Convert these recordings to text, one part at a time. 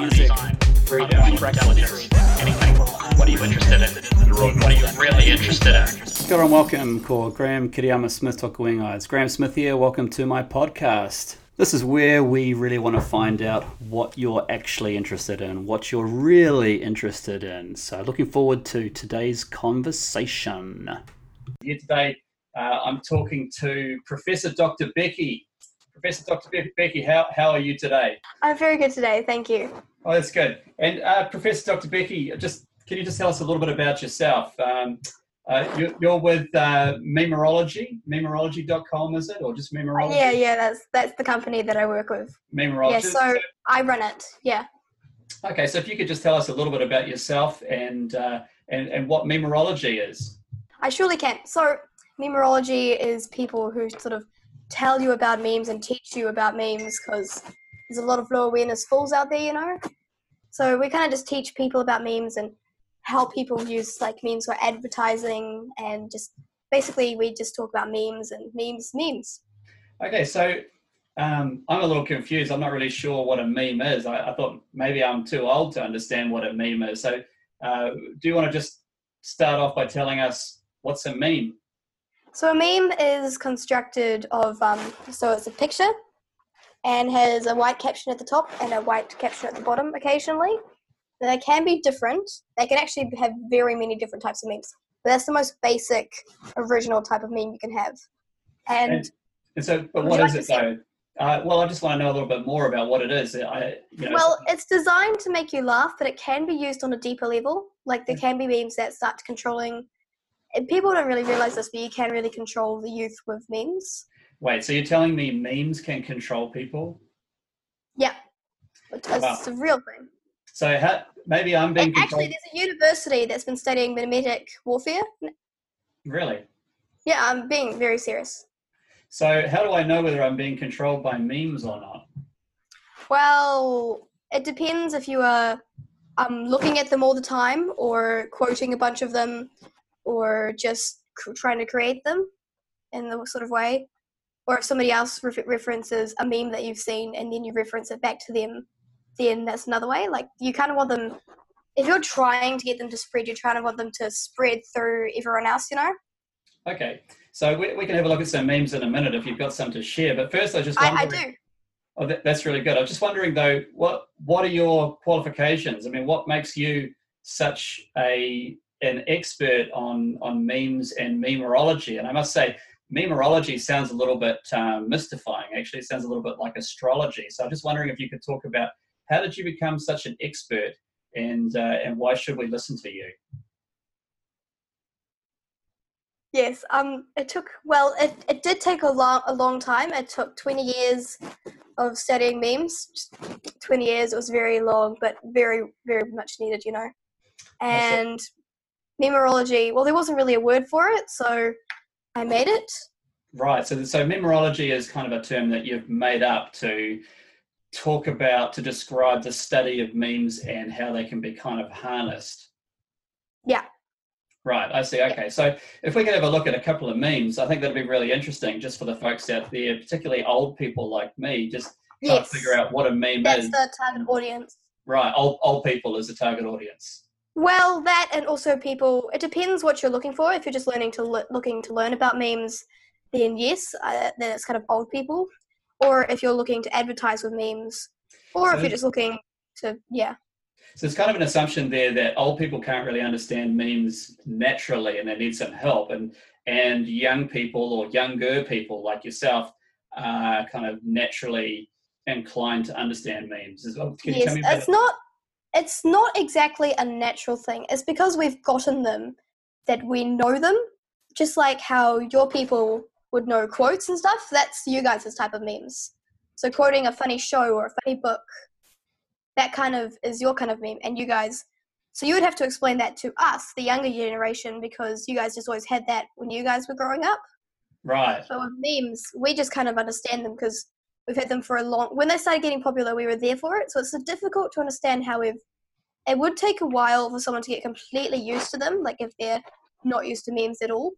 music, radio, breakfast, anything. What are you interested in? What are you really interested in? Kia and welcome, call Graham Kiriyama Smith toku inga. It's Graham Smith here. Welcome to my podcast. This is where we really want to find out what you're actually interested in, what you're really interested in. So, looking forward to today's conversation. Here today, uh, I'm talking to Professor Dr. Becky. Professor Dr. Be- Becky, how, how are you today? I'm very good today, thank you. Oh, that's good. And uh, Professor Dr. Becky, just can you just tell us a little bit about yourself? Um, uh, you, you're with uh, Memorology, memorology.com, is it, or just Memorology? Yeah, yeah, that's that's the company that I work with. Memorology. Yeah, so I run it. Yeah. Okay, so if you could just tell us a little bit about yourself and uh, and and what Memorology is. I surely can. So Memorology is people who sort of tell you about memes and teach you about memes because there's a lot of low awareness fools out there, you know. So we kind of just teach people about memes and how people use like memes for advertising and just basically we just talk about memes and memes memes. Okay, so um, I'm a little confused. I'm not really sure what a meme is. I, I, thought maybe I'm too old to understand what a meme is. So uh, do you want to just start off by telling us what's a meme? So a meme is constructed of um, so it's a picture and has a white caption at the top and a white caption at the bottom occasionally. They can be different. They can actually have very many different types of memes. But that's the most basic, original type of meme you can have. And, and, and so, but what is like it though? Uh, well, I just want to know a little bit more about what it is. I, you know, well, it's designed to make you laugh, but it can be used on a deeper level. Like there can be memes that start controlling. People don't really realize this, but you can really control the youth with memes. Wait, so you're telling me memes can control people? Yeah, it's, wow. a real thing. So how, maybe I'm being. actually, there's a university that's been studying memetic warfare. Really? Yeah, I'm being very serious. So how do I know whether I'm being controlled by memes or not? Well, it depends if you are um, looking at them all the time, or quoting a bunch of them, or just trying to create them in the sort of way, or if somebody else re- references a meme that you've seen and then you reference it back to them then that's another way. Like you kind of want them, if you're trying to get them to spread, you're trying to want them to spread through everyone else, you know? Okay. So we, we can have a look at some memes in a minute if you've got some to share. But first, I just I, I do. Oh, that, that's really good. I was just wondering though, what what are your qualifications? I mean, what makes you such a an expert on on memes and memorology? And I must say, memorology sounds a little bit um, mystifying. Actually, it sounds a little bit like astrology. So I'm just wondering if you could talk about how did you become such an expert, and uh, and why should we listen to you? Yes, um, it took well. It, it did take a long a long time. It took twenty years of studying memes. Just twenty years. It was very long, but very very much needed, you know. And memorology. Well, there wasn't really a word for it, so I made it. Right. So so memorology is kind of a term that you've made up to talk about to describe the study of memes and how they can be kind of harnessed. Yeah. Right, I see. Okay, so if we could have a look at a couple of memes, I think that'd be really interesting just for the folks out there, particularly old people like me, just yes. to figure out what a meme That's is. That's the target audience. Right, old, old people is the target audience. Well, that and also people, it depends what you're looking for. If you're just learning to lo- looking to learn about memes, then yes, uh, then it's kind of old people or if you're looking to advertise with memes, or so if you're just looking to, yeah. So it's kind of an assumption there that old people can't really understand memes naturally and they need some help. And, and young people or younger people like yourself are kind of naturally inclined to understand memes as well. Can yes, it's it? not it's not exactly a natural thing. It's because we've gotten them that we know them. Just like how your people would know quotes and stuff, that's you guys' type of memes. So quoting a funny show or a funny book, that kind of is your kind of meme. And you guys, so you would have to explain that to us, the younger generation, because you guys just always had that when you guys were growing up. Right. So with memes, we just kind of understand them because we've had them for a long. When they started getting popular, we were there for it. So it's difficult to understand how we've. It would take a while for someone to get completely used to them, like if they're not used to memes at all.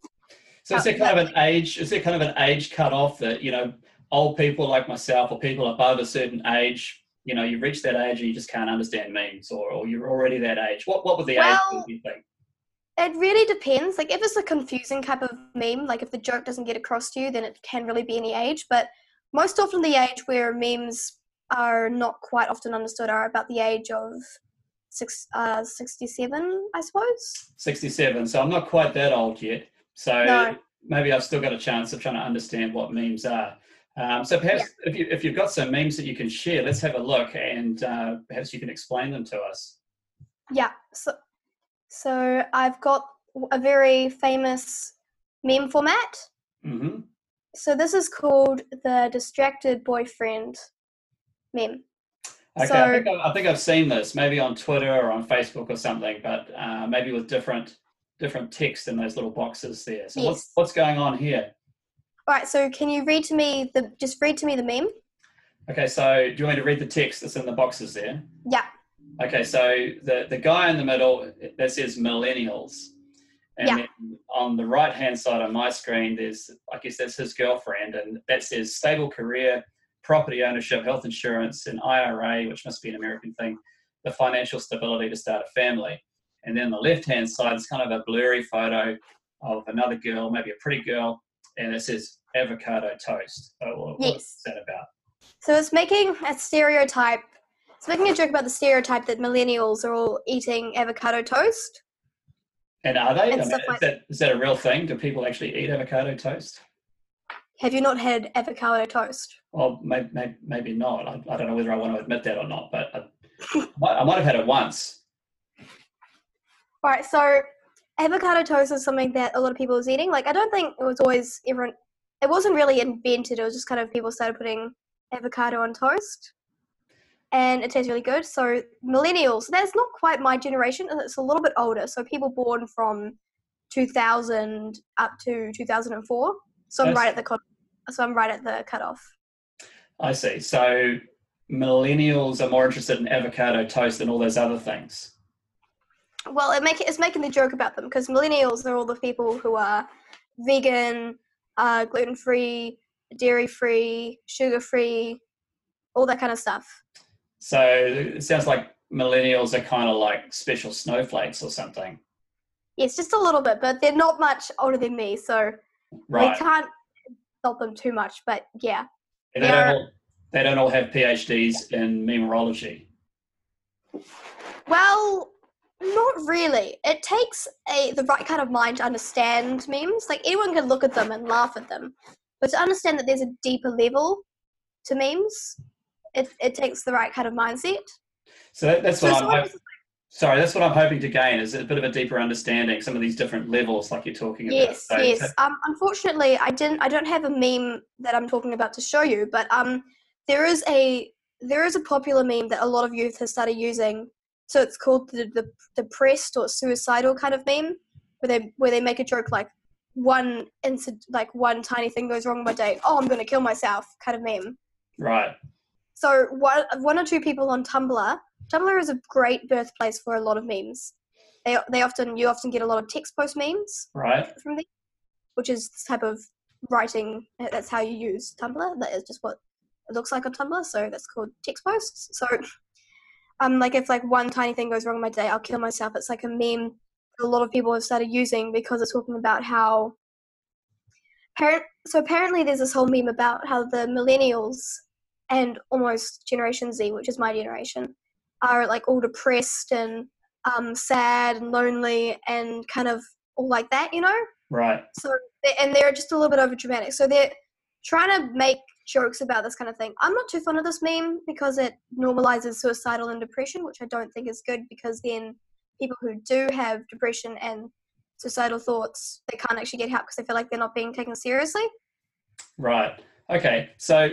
So is there kind of an age? Is there kind of an age cut off that you know old people like myself or people above a certain age you know, you've reached that age and you just can't understand memes, or, or you're already that age? What what would the well, age be, you think? It really depends. Like if it's a confusing type of meme, like if the joke doesn't get across to you, then it can really be any age. But most often, the age where memes are not quite often understood are about the age of six, uh, 67, I suppose. 67. So I'm not quite that old yet. So no. maybe I've still got a chance of trying to understand what memes are. Um, so perhaps yeah. if, you, if you've got some memes that you can share, let's have a look and uh, perhaps you can explain them to us. Yeah. So, so I've got a very famous meme format. Mm-hmm. So this is called the distracted boyfriend meme. Okay, so, I, think I've, I think I've seen this maybe on Twitter or on Facebook or something, but uh, maybe with different different text in those little boxes there. So yes. what's what's going on here? All right. So can you read to me the just read to me the meme? Okay. So do you want me to read the text that's in the boxes there? Yeah. Okay. So the the guy in the middle that says millennials, and yeah. On the right hand side on my screen, there's I guess that's his girlfriend, and that says stable career property ownership, health insurance, an IRA, which must be an American thing, the financial stability to start a family. And then the left hand side is kind of a blurry photo of another girl, maybe a pretty girl, and it says avocado toast. Oh, what, yes. What's that about? So it's making a stereotype. It's making a joke about the stereotype that millennials are all eating avocado toast. And are they? And I mean, like, is, that, is that a real thing? Do people actually eat avocado toast? Have you not had avocado toast? Well, maybe, maybe, maybe not. I, I, don't know whether I want to admit that or not, but I, I might have had it once. All right, so avocado toast is something that a lot of people was eating. Like, I don't think it was always everyone. It wasn't really invented. It was just kind of people started putting avocado on toast, and it tastes really good. So millennials, that's not quite my generation. It's a little bit older. So people born from 2000 up to 2004. So I'm right at the so I'm right at the cutoff. I see. So millennials are more interested in avocado toast than all those other things. Well, it make it's making the joke about them because millennials are all the people who are vegan, uh, gluten free, dairy free, sugar free, all that kind of stuff. So it sounds like millennials are kind of like special snowflakes or something. Yes, just a little bit, but they're not much older than me, so right. we can't stop them too much. But yeah, they, don't all, they don't all have PhDs in memorology. Well, not really. It takes a the right kind of mind to understand memes. Like anyone can look at them and laugh at them, but to understand that there's a deeper level to memes, it it takes the right kind of mindset. So that, that's so what I'm. Sorry, that's what I'm hoping to gain is a bit of a deeper understanding, some of these different levels, like you're talking about. Yes, so, yes. So, um, unfortunately, I didn't. I don't have a meme that I'm talking about to show you, but um, there is a there is a popular meme that a lot of youth has started using. So it's called the the depressed or suicidal kind of meme, where they where they make a joke like one incident, like one tiny thing goes wrong my day. Oh, I'm going to kill myself, kind of meme. Right. So one one or two people on Tumblr Tumblr is a great birthplace for a lot of memes. They they often you often get a lot of text post memes right from them, which is this type of writing. That's how you use Tumblr. That is just what it looks like on Tumblr. So that's called text posts. So um like if like one tiny thing goes wrong in my day, I'll kill myself. It's like a meme a lot of people have started using because it's talking about how parent so apparently there's this whole meme about how the millennials and almost generation z which is my generation are like all depressed and um, sad and lonely and kind of all like that, you know? Right. So, and they're just a little bit over dramatic. So they're trying to make jokes about this kind of thing. I'm not too fond of this meme because it normalizes suicidal and depression, which I don't think is good because then people who do have depression and suicidal thoughts, they can't actually get help because they feel like they're not being taken seriously. Right. Okay. So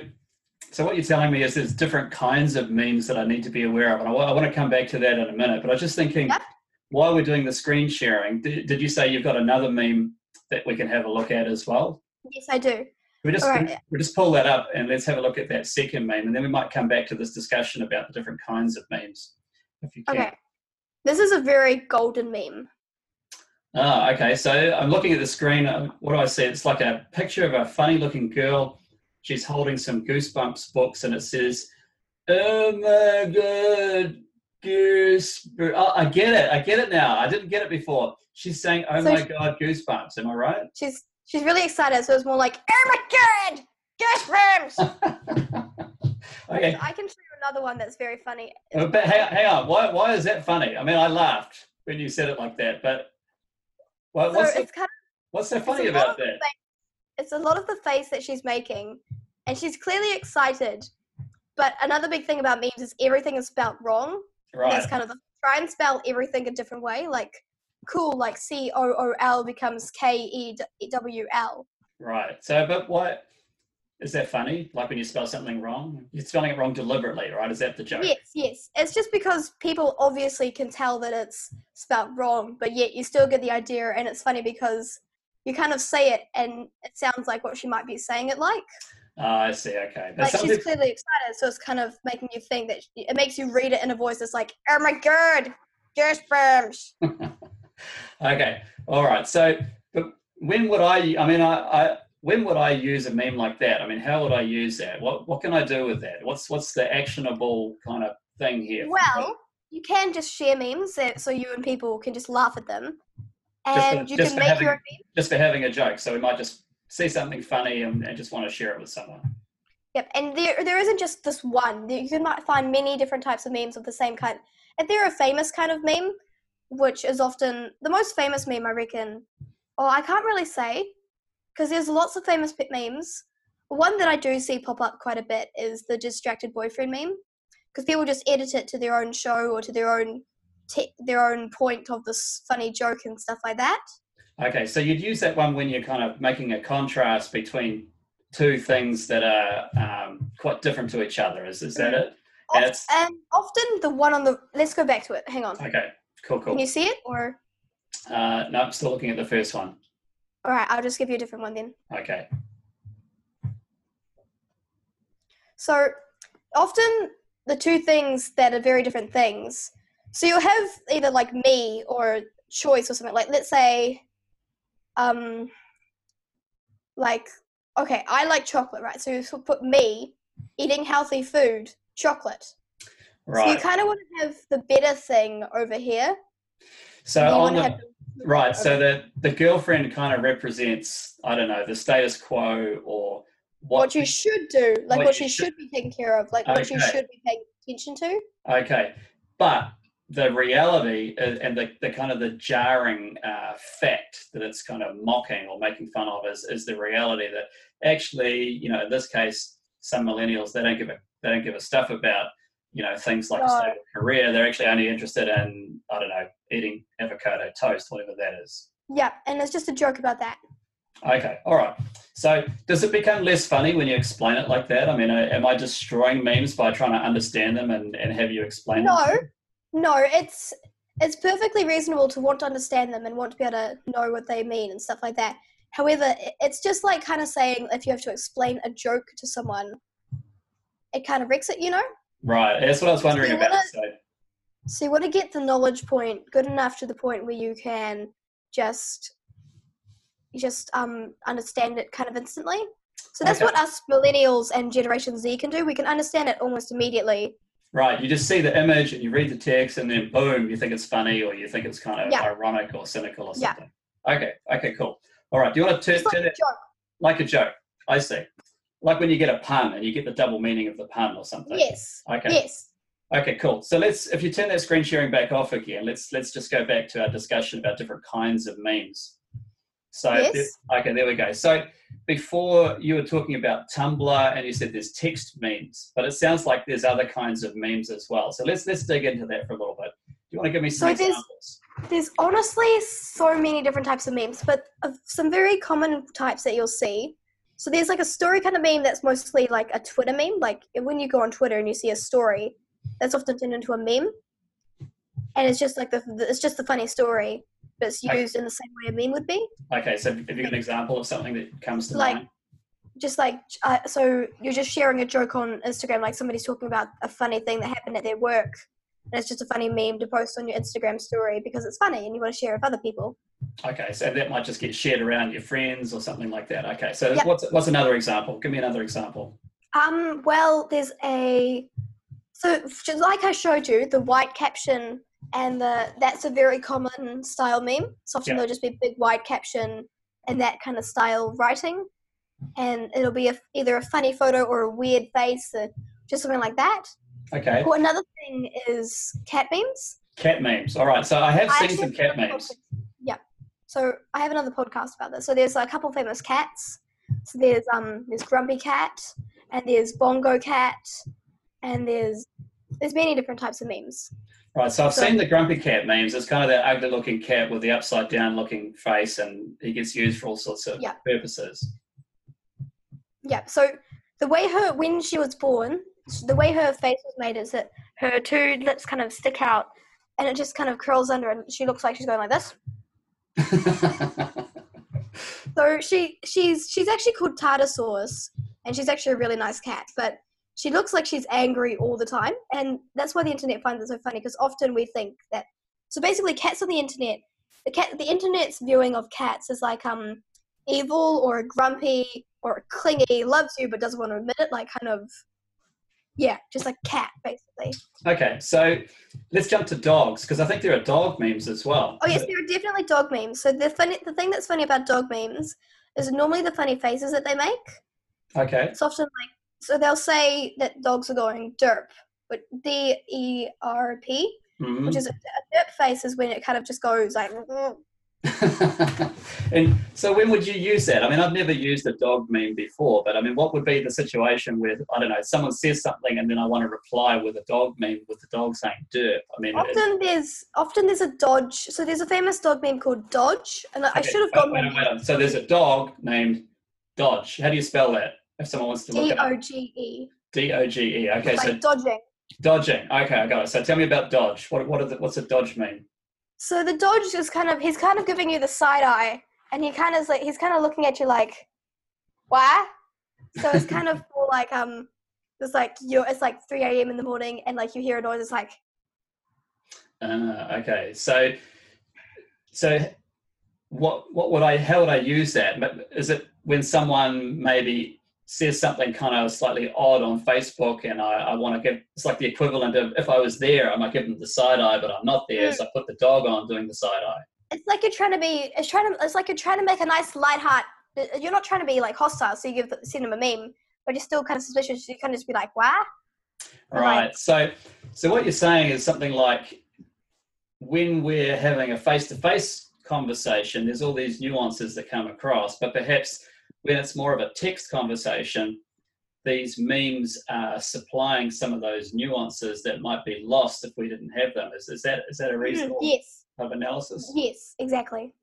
so what you're telling me is there's different kinds of memes that I need to be aware of, and I, want to come back to that in a minute. But I was just thinking, while we're doing the screen sharing, did, did, you say you've got another meme that we can have a look at as well? Yes, I do. We just right. we just pull that up and let's have a look at that second meme, and then we might come back to this discussion about the different kinds of memes, if you can. Okay, this is a very golden meme. Ah, okay. So I'm looking at the screen. Uh, what do I see? It's like a picture of a funny-looking girl she's holding some Goosebumps books, and it says, Oh my god, goosebumps! Oh, I get it. I get it now. I didn't get it before. She's saying, "Oh so my she, god, goosebumps." Am I right? She's she's really excited. So it's more like, "Oh my god, goosebumps!" okay. I can show you another one that's very funny. But hang, hang on. Why why is that funny? I mean, I laughed when you said it like that, but what, what's the, kind of, what's so funny about that? It's a lot of the face that she's making, and she's clearly excited. But another big thing about memes is everything is spelled wrong. Right. That's kind of the, try and spell everything a different way. Like cool, like C O O L becomes K E W L. Right. So, but what is that funny? Like when you spell something wrong, you're spelling it wrong deliberately, right? Is that the joke? Yes, yes. It's just because people obviously can tell that it's spelled wrong, but yet you still get the idea, and it's funny because you kind of say it and it sounds like what she might be saying it like. Oh, I see. Okay. That's like she's clearly excited, so it's kind of making you think that she, it makes you read it in a voice that's like, "Oh my god, goosebumps." okay. All right. So, but when would I? I mean, I, I when would I use a meme like that? I mean, how would I use that? What what can I do with that? What's what's the actionable kind of thing here? Well, you can just share memes so you and people can just laugh at them and can make having. Just for having a joke. So we might just see something funny and, and, just want to share it with someone. Yep, and there there isn't just this one. You can might find many different types of memes of the same kind. If they're a famous kind of meme, which is often the most famous meme, I reckon. Oh, I can't really say because there's lots of famous pit memes. One that I do see pop up quite a bit is the distracted boyfriend meme because people just edit it to their own show or to their own take their own point of this funny joke and stuff like that. Okay, so you'd use that one when you're kind of making a contrast between two things that are um, quite different to each other. Is is that it? And, often, and often the one on the let's go back to it. Hang on. Okay, cool, cool. Can you see it or? Uh, no, I'm still looking at the first one. All right, I'll just give you a different one then. Okay. So often the two things that are very different things so you'll have either like me or choice or something. Like let's say, um, like okay, I like chocolate, right? So you put me eating healthy food, chocolate. Right. So you kind of want to have the better thing over here. So on the, right, so the the girlfriend kind of represents I don't know the status quo or what, what you should do, like what, what you should, should, be taking care of, like okay. what you should be paying attention to. Okay, but the reality and the, the kind of the jarring uh, fact that it's kind of mocking or making fun of is, is the reality that actually, you know, in this case, some millennials they don't give a they don't give a stuff about you know things like no. a stable career. They're actually only interested in I don't know eating avocado toast, whatever that is. Yeah, and it's just a joke about that. Okay, all right. So does it become less funny when you explain it like that? I mean, uh, am I destroying memes by trying to understand them and, and have you explain no. them? No, it's it's perfectly reasonable to want to understand them and want to be able to know what they mean and stuff like that. However, it's just like kind of saying if you have to explain a joke to someone, it kind of wrecks it, you know? Right. That's what I was wondering so about. Wanna, so. so you want to get the knowledge point good enough to the point where you can just just um understand it kind of instantly. So that's okay. what us millennials and Generation Z can do. We can understand it almost immediately Right. You just see the image and you read the text, and then boom, you think it's funny or you think it's kind of yeah. ironic or cynical or something. Yeah. Okay. Okay. Cool. All right. Do you want to turn, like turn it like a joke? I see. Like when you get a pun and you get the double meaning of the pun or something. Yes. Okay. Yes. Okay, cool. So let's, if you turn that screen sharing back off again, let's let's just go back to our discussion about different kinds of memes. So, yes. okay, there we go. So before you were talking about Tumblr and you said there's text memes, but it sounds like there's other kinds of memes as well. So let's let's dig into that for a little bit. Do you want to give me some so examples? There's, there's honestly so many different types of memes, but some very common types that you'll see. So there's like a story kind of meme that's mostly like a Twitter meme. Like when you go on Twitter and you see a story, that's often turned into a meme, and it's just like the it's just the funny story but it's used in the same way a meme would be. Okay, so have you got an example of something that comes to mind. like, mind? Just like, uh, so you're just sharing a joke on Instagram, like somebody's talking about a funny thing that happened at their work, and it's just a funny meme to post on your Instagram story because it's funny and you want to share it with other people. Okay, so that might just get shared around your friends or something like that. Okay, so yep. what's what's another example? Give me another example. Um, well, there's a So, just like I showed you, the white caption and the that's a very common style meme. So often Yeah. there'll just be big wide caption and that kind of style writing, and it'll be a, either a funny photo or a weird face or just something like that. Okay. Or another thing is cat memes. Cat memes. All right. So I have I seen some cat memes. Yeah. So I have another podcast about this. So there's a couple famous cats. So there's um there's Grumpy Cat and there's Bongo Cat and there's there's many different types of memes. Right. So I've So- seen the grumpy cat memes. It's kind of that ugly looking cat with the upside down looking face, and he gets used for all sorts of Yeah. purposes. Yeah. So the way her when she was born, the way her face was made is that her two lips kind of stick out and it just kind of curls under and she looks like she's going like this. So she she's she's actually called Tardar Sauce, and she's actually a really nice cat. But she looks like she's angry all the time, and that's why the internet finds it so funny. Because often we think that so basically cats on the internet, the cat the internet's viewing of cats is like um evil or grumpy or clingy, loves you but doesn't want to admit it, like kind of yeah, just like cat basically. okay. So let's jump to dogs because I think there are dog memes as well. Oh yes, there are definitely dog memes. So the funny the thing that's funny about dog memes is normally the funny faces that they make. Okay. It's often like so they'll say that dogs are going derp, but D E R P, Mhm. which is a, a derp face is when it kind of just goes like. "Mm." and so when would you use that? I mean, I've never used a dog meme before, but I mean, what would be the situation with I don't know, someone says something and then I want to reply with a dog meme with the dog saying "derp"? I mean, Often there's often there's a Doge. So there's a famous dog meme called Doge, and I I should have gone wait, wait, wait. So there's a dog named Doge. How do you spell that? If someone wants to look D it up, O G E, D O G E. Okay, so dodging. dodging. Okay, I got it. So tell me about Doge. What what the, what's a Doge mean? So the Doge is kind of he's kind of giving you the side eye, and he kind of is like he's kind of looking at you like, why? So it's kind of more like um, it's like you it's like 3 a.m. in the morning, and like you hear a noise. It's like Uh, okay, so so what what would I how would I use that? But Is it when someone maybe says something kind of slightly odd on Facebook, and I, I want to give it's like the equivalent of if I was there, I might give them the side eye, but I'm not there, so I mm. put the dog on doing the side eye. it's like you're trying to be it's trying to it's like you're trying to make a nice light heart you're not trying to be like hostile so you give the, send them a meme but you're still kind of suspicious you kind of just be like why Right. Right. So, so what you're saying is something like when we're having a face-to-face conversation, there's all these nuances that come across, but perhaps when it's more of a text conversation, these memes are supplying some of those nuances that might be lost if we didn't have them. Is, is that is that a Mhm, reasonable yes of analysis? yes exactly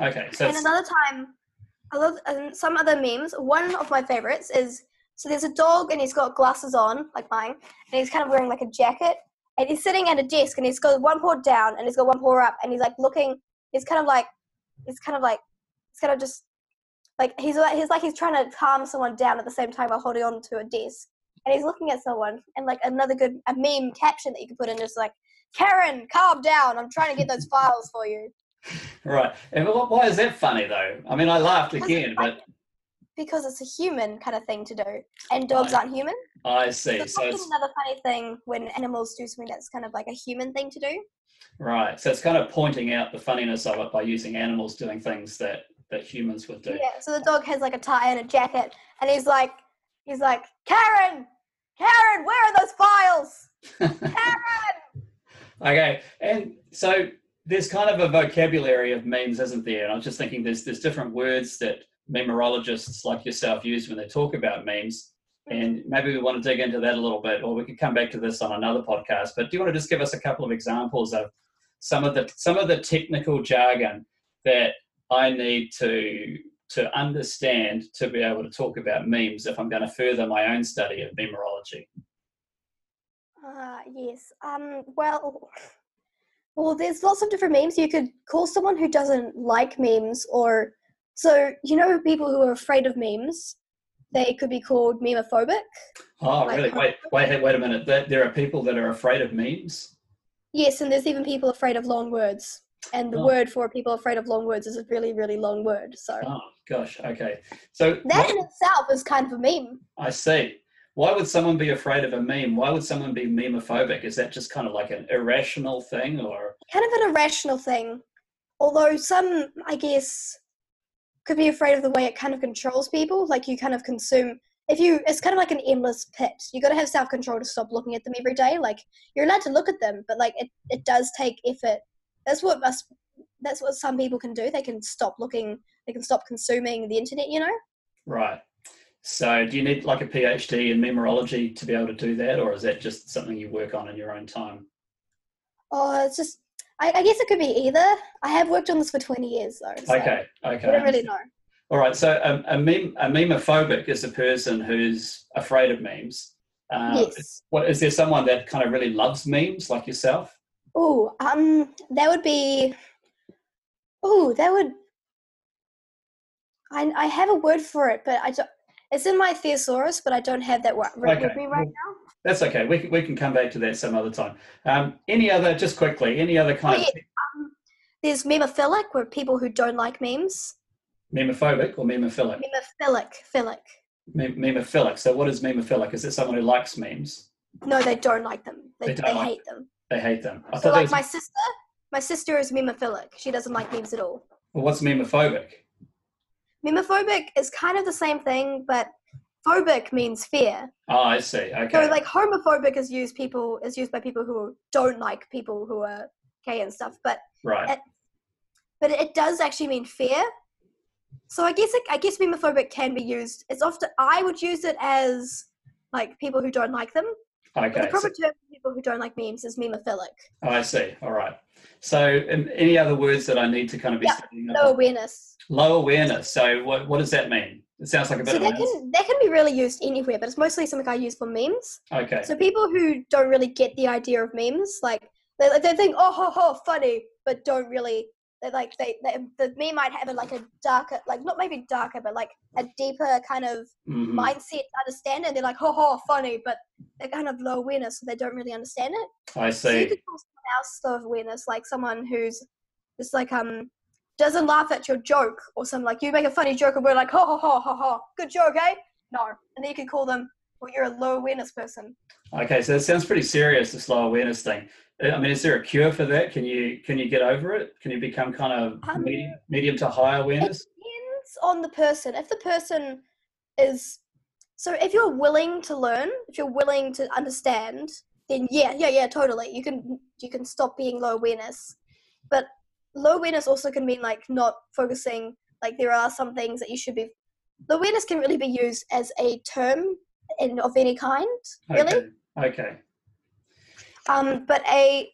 Okay, so and another time i love and some other memes one of my favorites is so there's a dog and he's got glasses on like mine and he's kind of wearing like a jacket and he's sitting at a desk and he's got one paw down and he's got one paw up and he's like looking he's kind of like he's kind of like he's kind of just like he's like he's like he's trying to calm someone down at the same time while holding on to a desk and he's looking at someone and like another good a meme caption that you could put in is like karen calm down i'm trying to get those files for you right. And why is that funny though? I mean, I laughed again, but because it's a human kind of thing to do and dogs Right. aren't human I see. it's So it's another funny thing when animals do something that's kind of like a human thing to do right. So it's kind of pointing out the funniness of it by using animals doing things that that humans would do. yeah so the dog has like a tie and a jacket and he's like he's like karen karen where are those files karen Okay, and so there's kind of a vocabulary of memes, isn't there? And I was just thinking there's there's different words that memorologists like yourself use when they talk about memes. And mm-hmm. maybe we want to dig into that a little bit, or we could come back to this on another podcast. But do you want to just give us a couple of examples of some of the some of the technical jargon that I need to to understand to be able to talk about memes if I'm going to further my own study of memorology? Uh, yes. Um, well, well, there's lots of different memes. You could call someone who doesn't like memes, or so you know, people who are afraid of memes. They could be called memophobic. Oh, Like- really? Wait, wait, wait a minute. There, there are people that are afraid of memes. Yes, and there's even people afraid of long words. And the Oh. word for people afraid of long words is a really, really long word. So Oh gosh, okay. So that what- in itself is kind of a meme. I see. why would someone be afraid of a meme? Why would someone be memophobic? Is that just kind of like an irrational thing or? Kind of an irrational thing. Although some, I guess, could be afraid of the way it kind of controls people. Like you kind of consume, if you, it's kind of like an endless pit. You got to have self control to stop looking at them every day. Like you're allowed to look at them, but like it, it does take effort. That's what must, that's what some people can do. They can stop looking, they can stop consuming the internet, you know? Right. So, do you need like a PhD in memorology to be able to do that, or is that just something you work on in your own time? Oh, it's just, I, I guess it could be either. I have worked on this for 20 years though. So okay, okay. I don't really know. All right, so a, a, meme, a memophobic is a person who's afraid of memes. Uh, yes. What is there someone that kind of really loves memes like yourself? Oh, um, that would be. Oh, that would. I I have a word for it, but I don't. It's in my thesaurus, but I don't have that word okay. with me right now. That's okay. We can, we can come back to that some other time. Um, any other, just quickly, any other kind oh, yeah. of. Um, there's memophilic, where people who don't like memes. Memophobic or memophilic? Memophilic, philic. Mem- memophilic. So, what is memophilic? Is it someone who likes memes? No, they don't like them. They, they, they like hate them. They hate them. I so, like was... my sister, my sister is memophilic. She doesn't like memes at all. Well, what's memophobic? Memophobic is kind of the same thing, but phobic means fear. Oh, I see. Okay. So like homophobic is used people is used by people who don't like people who are gay and stuff, but right. It, but it does actually mean fear. So I guess it, I guess memophobic can be used. It's often I would use it as like people who don't like them. Okay. But the proper so, term for people who don't like memes is memophilic. Oh, I see. All right. So, um, any other words that I need to kind of be yeah, low awareness. Low awareness. So, what what does that mean? It sounds like a bit so that can that can be really used anywhere, but it's mostly something I use for memes. Okay. So people who don't really get the idea of memes, like they they think oh ho ho funny, but don't really they like they, they the me might have a, like a darker like not maybe darker but like a deeper kind of mm-hmm. mindset to understand it. They're like ho ho funny, but they're kind of low awareness, so they don't really understand it. I see. So you could call someone else low awareness, like someone who's just like um doesn't laugh at your joke or something like you make a funny joke and we're like, ha ha ha ha ha, good joke, eh? No. And then you can call them, well, you're a low awareness person. Okay, so it sounds pretty serious, this low awareness thing. I mean, is there a cure for that? Can you can you get over it? Can you become kind of um, medium, medium to high awareness? It depends on the person. If the person is so, if you're willing to learn, if you're willing to understand, then yeah, yeah, yeah, totally. You can you can stop being low awareness. But low awareness also can mean like not focusing like there are some things that you should be low awareness can really be used as a term in of any kind really. Okay, okay. um but a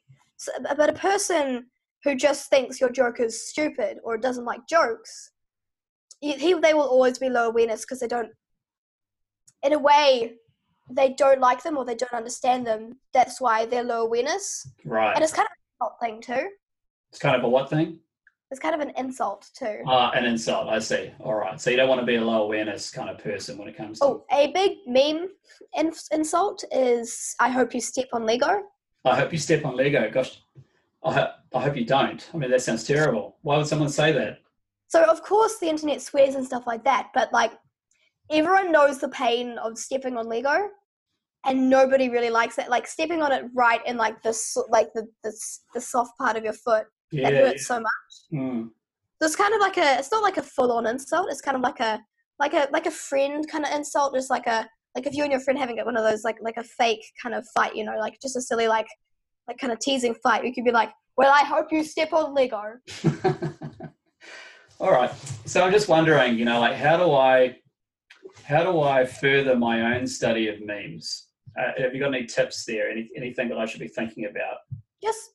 but a person who just thinks your joke is stupid or doesn't like jokes he, they will always be low awareness because they don't in a way they don't like them or they don't understand them. That's why they're low awareness. Right. And it's kind of a thing too. It's kind of a what thing? It's kind of an insult too. Ah, uh, an insult. I see. All right. So you don't want to be a low awareness kind of person when it comes to. Oh, a big meme insult is "I hope you step on Lego." I hope you step on Lego. Gosh, I, ho- I hope you don't. I mean, that sounds terrible. Why would someone say that? So of course the internet swears and stuff like that, but like everyone knows the pain of stepping on Lego, and nobody really likes it. Like stepping on it right in like the like the the, the soft part of your foot yeah, that hurts yeah. so much. Mm. So it's kind of like a. It's not like a full on insult. It's kind of like a like a like a friend kind of insult. Just like a like if you and your friend having one of those like like a fake kind of fight. You know, like just a silly like like kind of teasing fight. You could be like, "Well, I hope you step on Lego." All right. So I'm just wondering, you know, like how do I how do I further my own study of memes? Uh, have you got any tips there? Any, anything that I should be thinking about? Just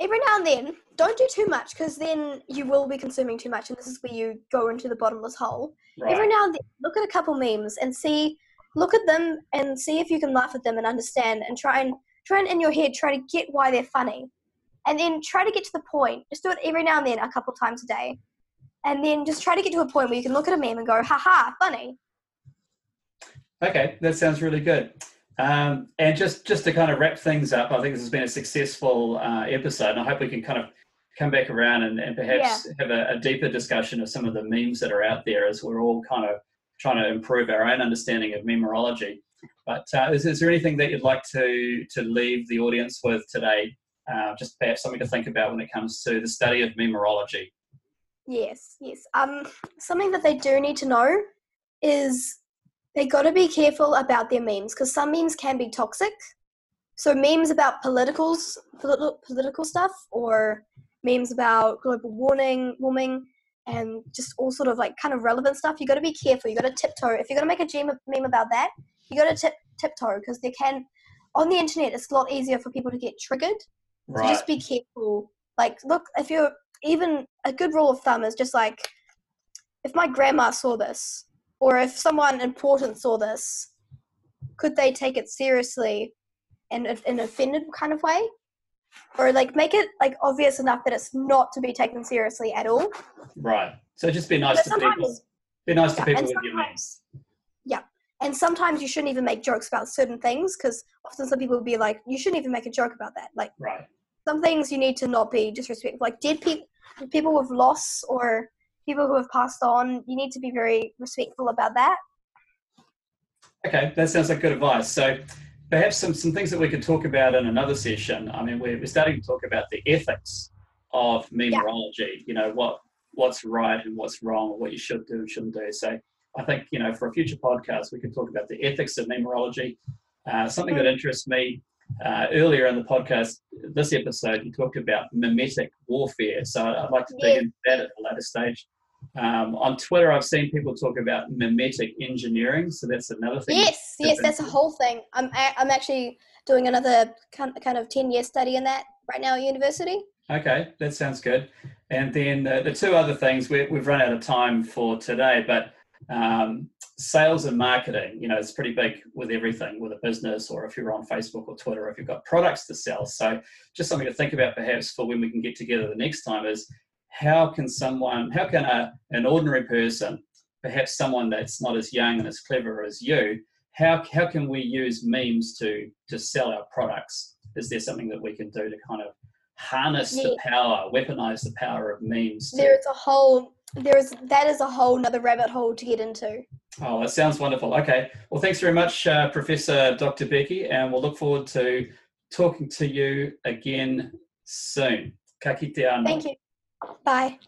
every now and then, don't do too much because then you will be consuming too much, and this is where you go into the bottomless hole. Right. Every now and then, look at a couple memes and see, look at them and see if you can laugh at them and understand, and try and try and in your head try to get why they're funny, and then try to get to the point. Just do it every now and then, a couple times a day, and then just try to get to a point where you can look at a meme and go, "Ha funny." Okay, that sounds really good. Um, and just just to kind of wrap things up, I think this has been a successful uh, episode, and I hope we can kind of come back around and, and perhaps yeah. have a, a, deeper discussion of some of the memes that are out there as we're all kind of trying to improve our own understanding of memorology. But uh, is, is there anything that you'd like to to leave the audience with today? Uh, just perhaps something to think about when it comes to the study of memorology. Yes, yes. Um, something that they do need to know is they got to be careful about their memes because some memes can be toxic. So memes about politicals, political, political stuff, or memes about global warming, warming, and just all sort of like kind of relevant stuff. You got to be careful. You got to tiptoe. If you're gonna make a meme about that, you got to tip tiptoe because they can. On the internet, it's a lot easier for people to get triggered. Right. So just be careful. Like, look, if you're even a good rule of thumb is just like, if my grandma saw this, or if someone important saw this, could they take it seriously in in an offended kind of way? or like make it like obvious enough that it's not to be taken seriously at all. Right. So just be nice but to people. Be nice yeah, to people with your names. Yeah. And sometimes you shouldn't even make jokes about certain things because often some people will be like, you shouldn't even make a joke about that. Like, right. Some things you need to not be disrespectful. Like dead people, people with loss or people who have passed on, you need to be very respectful about that. Okay, that sounds like good advice. So perhaps some, some things that we could talk about in another session. I mean, we're, we're starting to talk about the ethics of memorology, yeah. you know, what what's right and what's wrong, or what you should do and shouldn't do. So I think, you know, for a future podcast, we could talk about the ethics of memorology. Uh, something that interests me uh, earlier in the podcast, this episode, you talked about memetic warfare. So I'd like to dig yeah. into that at a later stage. Um, on Twitter, I've seen people talk about memetic engineering, so that's another thing. Yes, yes, that's a whole thing. I'm I'm actually doing another kind of ten year study in that right now at university. Okay, that sounds good. And then the, the two other things we, we've run out of time for today, but um, sales and marketing, you know, it's pretty big with everything with a business or if you're on Facebook or Twitter, if you've got products to sell. So just something to think about perhaps for when we can get together the next time is how can someone, how can a, an ordinary person, perhaps someone that's not as young and as clever as you, how, how can we use memes to, to sell our products? Is there something that we can do to kind of harness yeah. the power, weaponize the power of memes? To... There is a whole, there is, that is a whole another rabbit hole to get into. Oh, that sounds wonderful. Okay. Well, thanks very much, uh, Professor Dr. Becky, and we'll look forward to talking to you again soon. Ka Thank you. Bye.